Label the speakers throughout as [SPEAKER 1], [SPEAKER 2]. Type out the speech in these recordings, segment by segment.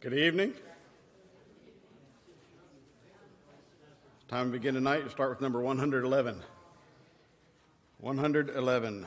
[SPEAKER 1] Good evening. Time to begin tonight. Start with number 111. 111.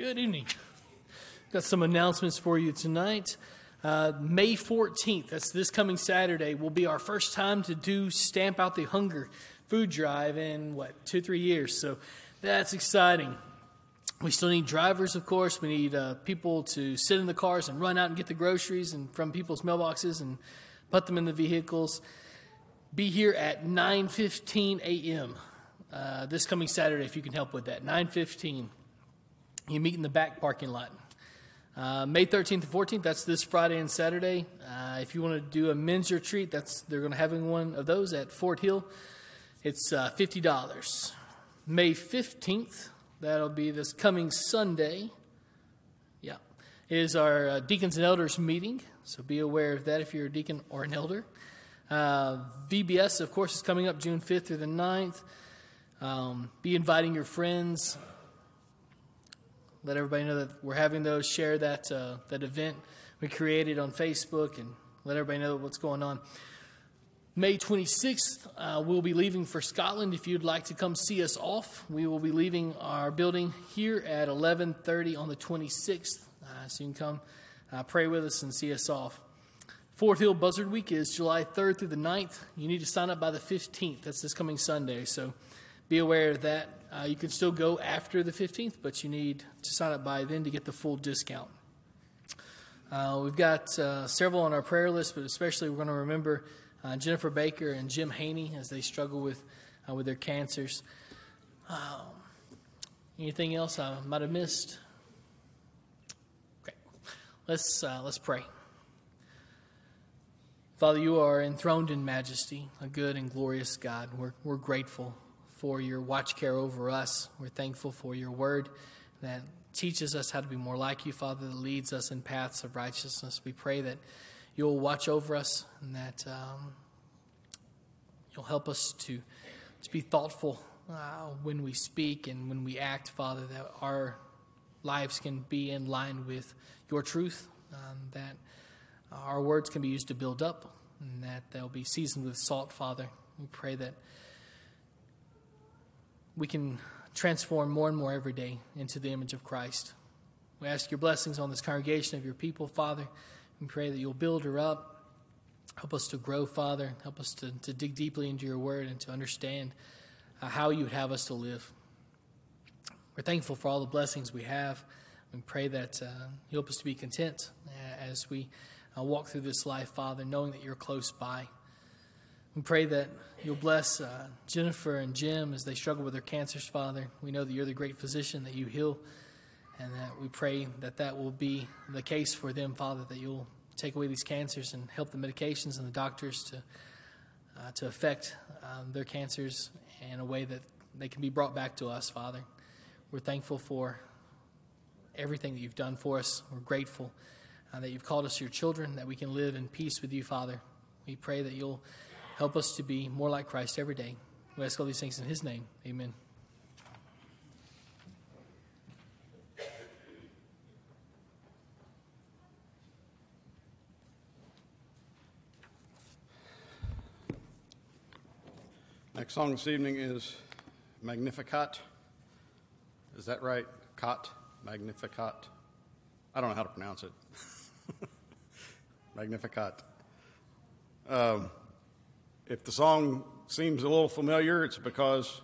[SPEAKER 2] Good evening. Got some announcements for you tonight. Uh, May 14th, that's this coming Saturday, will be our first time to do Stamp Out the Hunger food drive in, what, two, three years. So that's exciting. We still need drivers, of course. We need uh, people to sit in the cars and run out and get the groceries and from people's mailboxes and put them in the vehicles. Be here at 9:15 a.m. Uh, this coming Saturday, if you can help with that. 9:15. You meet in the back parking lot. Uh, May 13th and 14th, that's this Friday and Saturday. Uh, if you want to do a men's retreat, that's they're going to having one of those at Fort Hill. It's uh, $50. May 15th, that'll be this coming Sunday. Yeah, is our uh, deacons and elders meeting. So be aware of that if you're a deacon or an elder. Uh, VBS, of course, is coming up June 5th through the 9th. Um, be inviting your friends, let everybody know that we're having those. Share that uh, that event we created on Facebook, and let everybody know what's going on. May 26th, uh, we'll be leaving for Scotland. If you'd like to come see us off, we will be leaving our building here at 11:30 on the 26th. Uh, so you can come uh, pray with us and see us off. Fort Hill Buzzard Week is July 3rd through the 9th. You need to sign up by the 15th. That's this coming Sunday. So be aware of that. Uh, you can still go after the 15th, but you need to sign up by then to get the full discount. Uh, we've got uh, several on our prayer list, but especially we're going to remember uh, Jennifer Baker and Jim Haney as they struggle with uh, with their cancers. Um, anything else I might have missed? Okay, let's uh, let's pray. Father, you are enthroned in majesty, a good and glorious God. We're, we're grateful for your watch care over us. We're thankful for your word that teaches us how to be more like you, Father, that leads us in paths of righteousness. We pray that you'll watch over us and that um, you'll help us to, to be thoughtful uh, when we speak and when we act, Father, that our lives can be in line with your truth, um, that our words can be used to build up, and that they'll be seasoned with salt, Father. We pray that we can transform more and more every day into the image of Christ. We ask your blessings on this congregation of your people, Father. We pray that you'll build her up. Help us to grow, Father. Help us to, to dig deeply into your word and to understand uh, how you would have us to live. We're thankful for all the blessings we have. We pray that uh, you help us to be content uh, as we uh, walk through this life, Father, knowing that you're close by. We pray that you'll bless uh, Jennifer and Jim as they struggle with their cancers, Father. We know that you're the great physician, that you heal, and that we pray that that will be the case for them, Father, that you'll take away these cancers and help the medications and the doctors to, uh, to affect um, their cancers in a way that they can be brought back to us, Father. We're thankful for everything that you've done for us. We're grateful uh, that you've called us your children, that we can live in peace with you, Father. We pray that you'll help us to be more like Christ every day. We ask all these things in his name. Amen.
[SPEAKER 3] Next song this evening is Magnificat. Is that right? Cot? Magnificat? I don't know how to pronounce it. Magnificat. Um, if the song seems a little familiar, it's because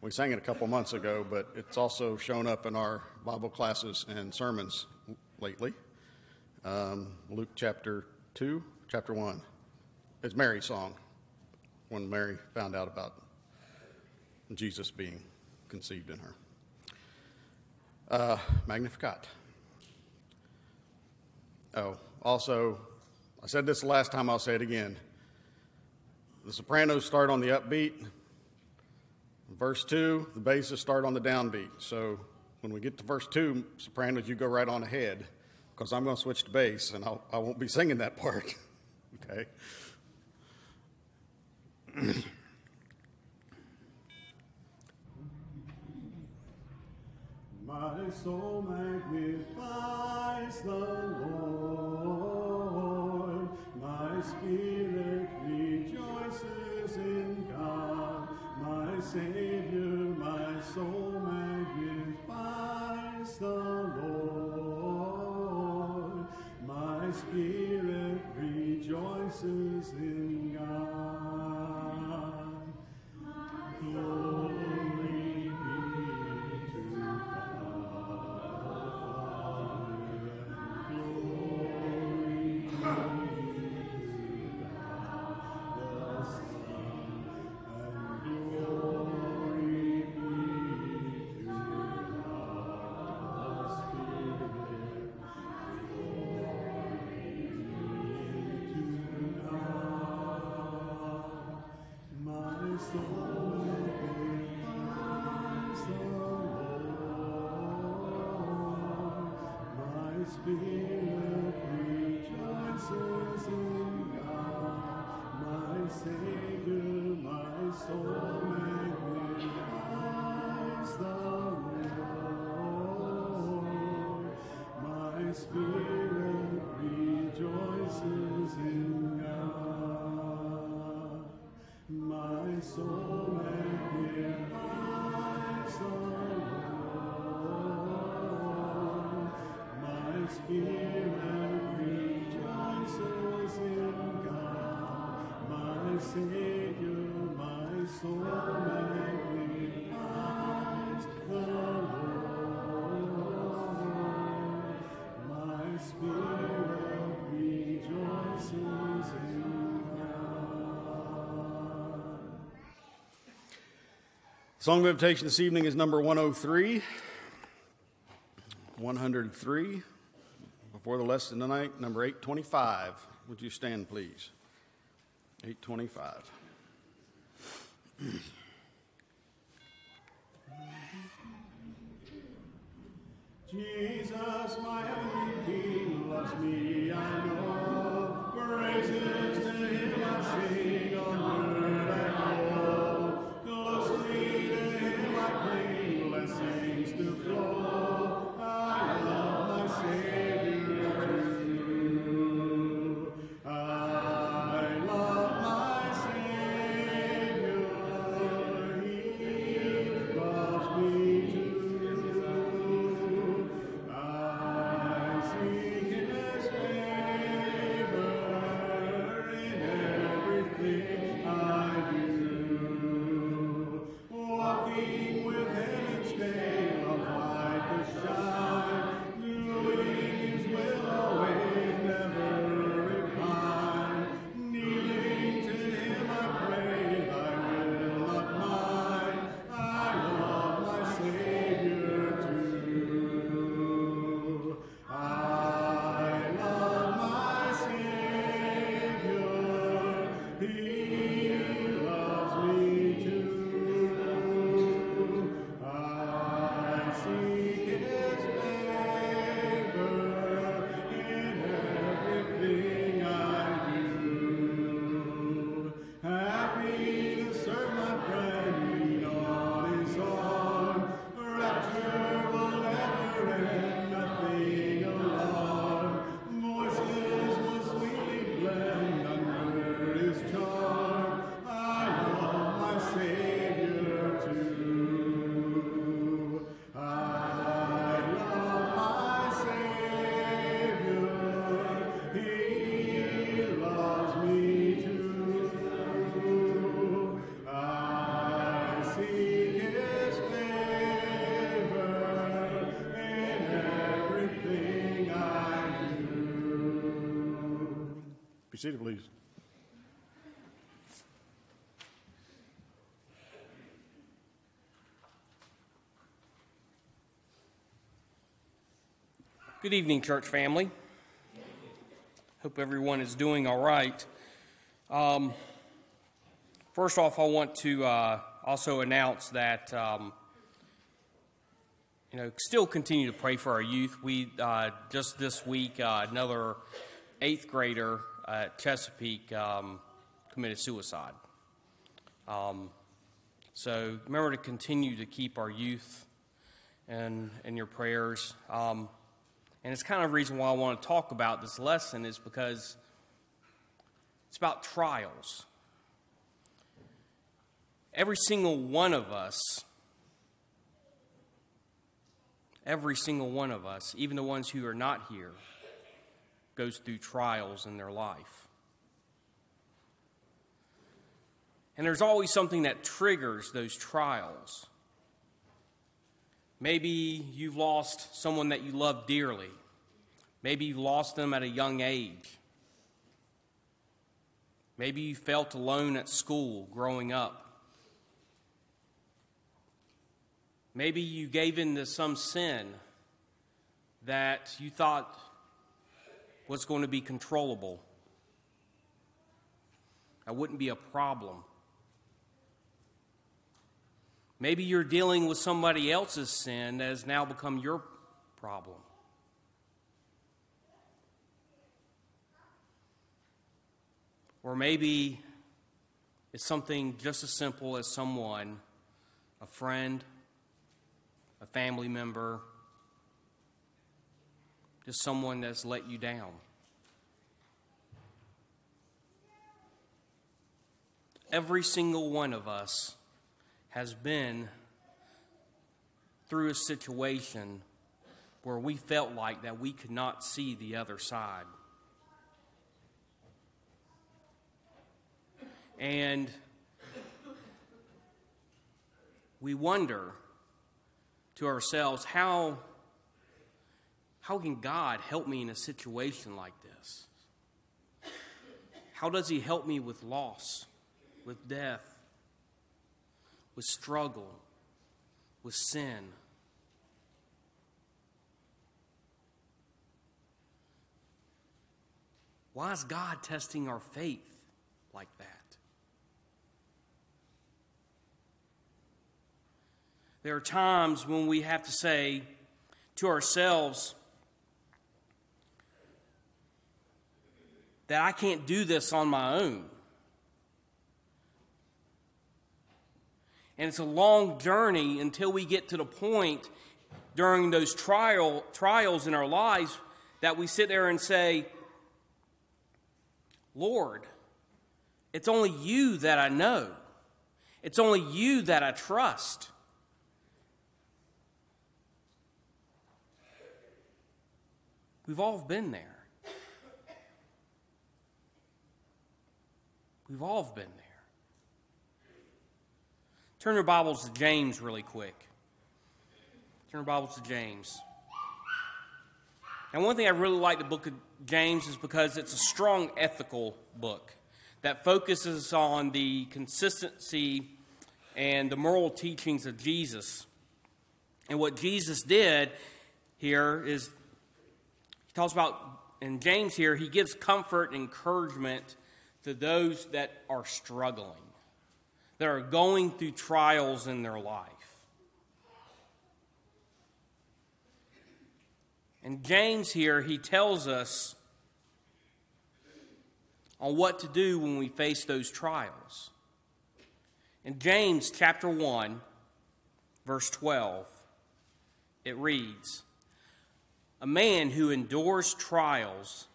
[SPEAKER 3] we sang it a couple months ago, but it's also shown up in our Bible classes and sermons lately. Um, Luke chapter 2, chapter 1. It's Mary's song when Mary found out about Jesus being conceived in her. Uh, Magnificat. Oh, also, I said this last time, I'll say it again. The sopranos start on the upbeat. Verse 2, the basses start on the downbeat. So when we get to verse 2, sopranos, you go right on ahead because I'm going to switch to bass and I'll, I will not be singing that part. okay?
[SPEAKER 1] My soul magnifies the Lord. My spirit in God. My Savior, my soul magnifies the Lord. My spirit rejoices in
[SPEAKER 3] Song of invitation this evening is number 103. 103. Before the lesson tonight, number 825. Would you stand, please? 825.
[SPEAKER 1] Jesus, my heavenly King, loves me, I know. Praises to him
[SPEAKER 3] seated, please.
[SPEAKER 4] Good evening, church family. Hope everyone is doing all right. Um, first off, I want to uh, also announce that um, you know still continue to pray for our youth. We uh, just this week uh, another eighth grader at Chesapeake um, committed suicide. Um, so remember to continue to keep our youth in, in your prayers. Um, and it's kind of the reason why I want to talk about this lesson is because it's about trials. Every single one of us, every single one of us, even the ones who are not here, goes through trials in their life. And there's always something that triggers those trials. Maybe you've lost someone that you love dearly. Maybe you lost them at a young age. Maybe you felt alone at school growing up. Maybe you gave in to some sin that you thought was going to be controllable. That wouldn't be a problem. Maybe you're dealing with somebody else's sin that has now become your problem. Or maybe it's something just as simple as someone, a friend, a family member, just someone that's let you down. Every single one of us has been through a situation where we felt like that we could not see the other side. And we wonder to ourselves, how, how can God help me in a situation like this? How does He help me with loss, with death, with struggle, with sin? Why is God testing our faith like that? There are times when we have to say to ourselves that I can't do this on my own. And it's a long journey until we get to the point during those trial, trials in our lives that we sit there and say, Lord, it's only you that I know. It's only you that I trust. We've all been there. We've all been there. Turn your Bibles to James really quick. Turn your Bibles to James. And one thing I really like the book of James is because it's a strong ethical book that focuses on the consistency and the moral teachings of Jesus. And what Jesus did here is he talks about, in James here, he gives comfort and encouragement to those that are struggling, that are going through trials in their life. And James here, he tells us on what to do when we face those trials. In James chapter 1, verse 12, it reads, a man who endures trials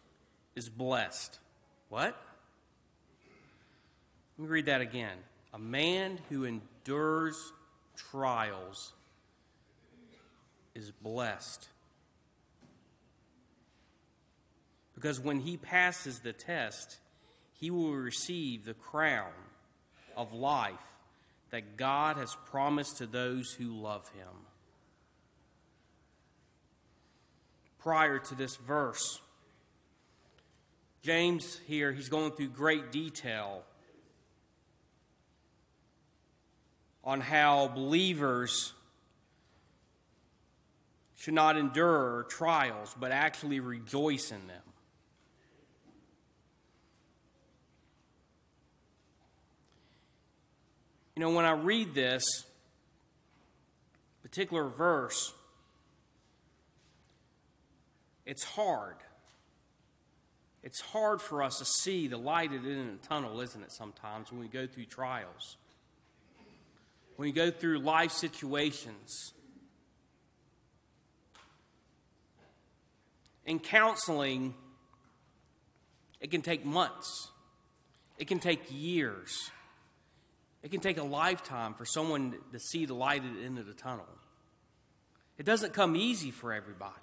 [SPEAKER 4] is blessed. What? Let me read that again. A man who endures trials is blessed. Because when he passes the test, he will receive the crown of life that God has promised to those who love him. prior to this verse. James here, he's going through great detail on how believers should not endure trials, but actually rejoice in them. You know, when I read this particular verse, it's hard. It's hard for us to see the light at the end of the tunnel, isn't it, sometimes when we go through trials? When you go through life situations. In counseling, it can take months, it can take years, it can take a lifetime for someone to see the light at the end of the tunnel. It doesn't come easy for everybody.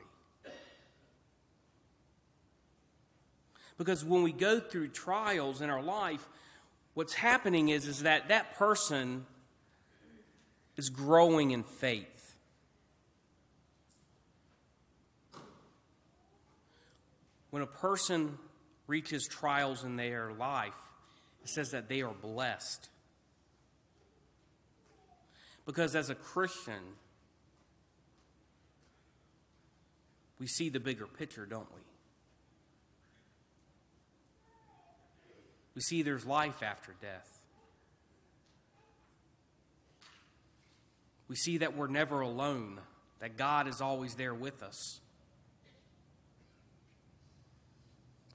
[SPEAKER 4] Because when we go through trials in our life, what's happening is, is that that person is growing in faith. When a person reaches trials in their life, it says that they are blessed. Because as a Christian, we see the bigger picture, don't we? We see there's life after death. We see that we're never alone, that God is always there with us.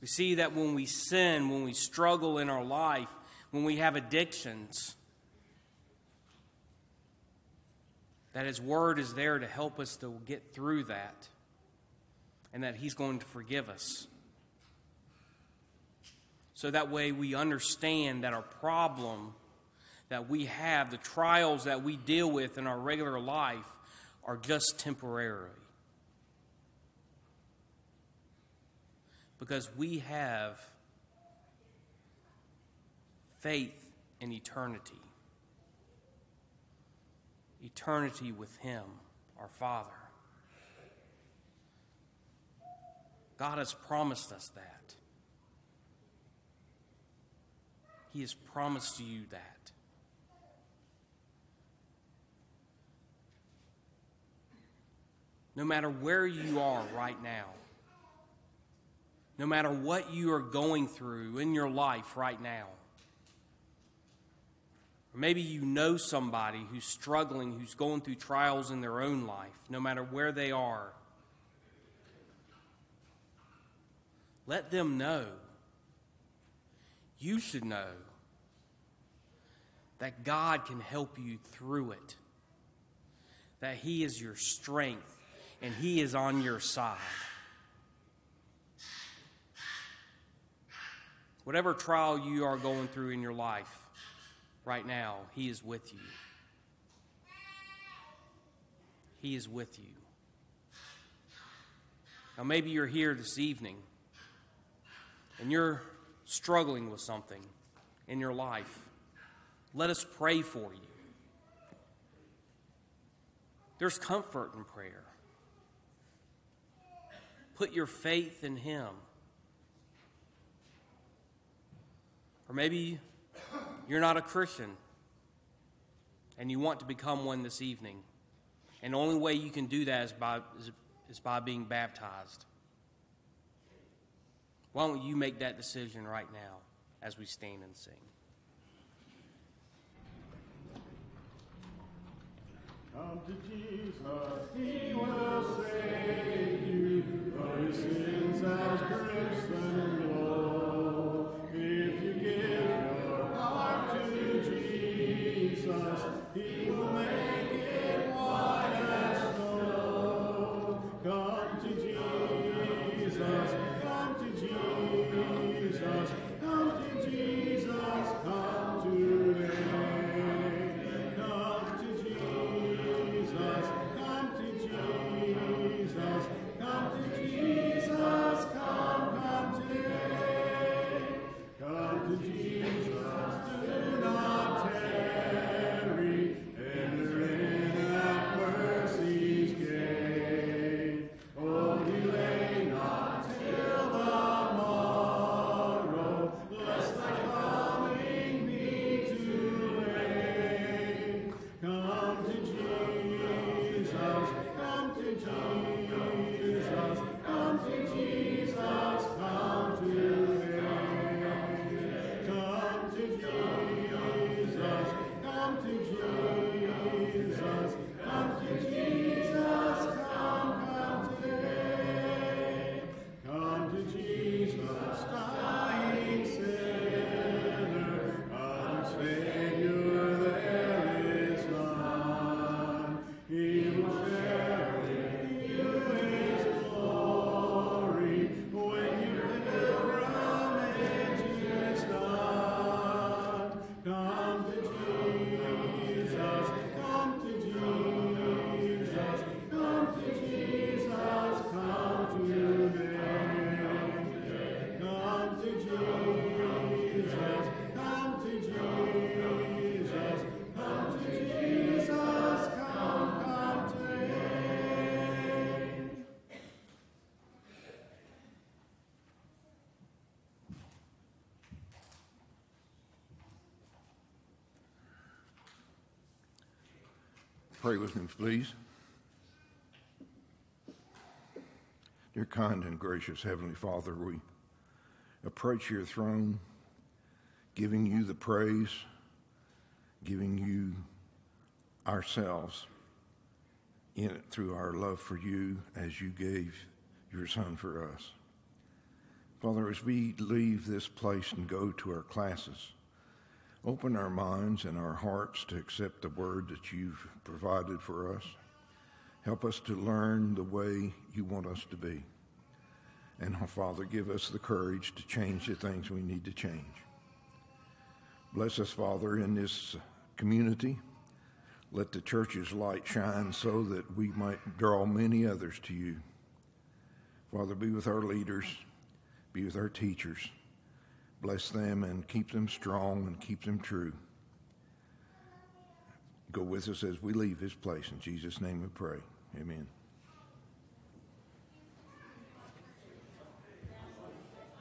[SPEAKER 4] We see that when we sin, when we struggle in our life, when we have addictions, that His Word is there to help us to get through that, and that He's going to forgive us. So that way we understand that our problem that we have, the trials that we deal with in our regular life, are just temporary. Because we have faith in eternity. Eternity with Him, our Father. God has promised us that. He has promised you that. No matter where you are right now, no matter what you are going through in your life right now, or maybe you know somebody who's struggling, who's going through trials in their own life, no matter where they are. Let them know you should know that God can help you through it, that He is your strength and He is on your side. Whatever trial you are going through in your life right now, He is with you. He is with you. Now, maybe you're here this evening and you're struggling with something in your life, let us pray for you. There's comfort in prayer. Put your faith in Him. Or maybe you're not a Christian and you want to become one this evening. And the only way you can do that is by, is, is by being baptized. Why don't you make that decision right now as we stand and sing?
[SPEAKER 1] Come to Jesus, He will save Thank you.
[SPEAKER 5] Pray with me, please. Dear kind and gracious Heavenly Father, we approach your throne giving you the praise, giving you ourselves in it through our love for you as you gave your Son for us. Father, as we leave this place and go to our classes, open our minds and our hearts to accept the word that you've provided for us. Help us to learn the way you want us to be. And, oh, Father, give us the courage to change the things we need to change. Bless us, Father, in this community. Let the church's light shine so that we might draw many others to you. Father, be with our leaders, be with our teachers. Bless them and keep them strong and keep them true. Go with us as we leave this place. In Jesus' name we pray. Amen.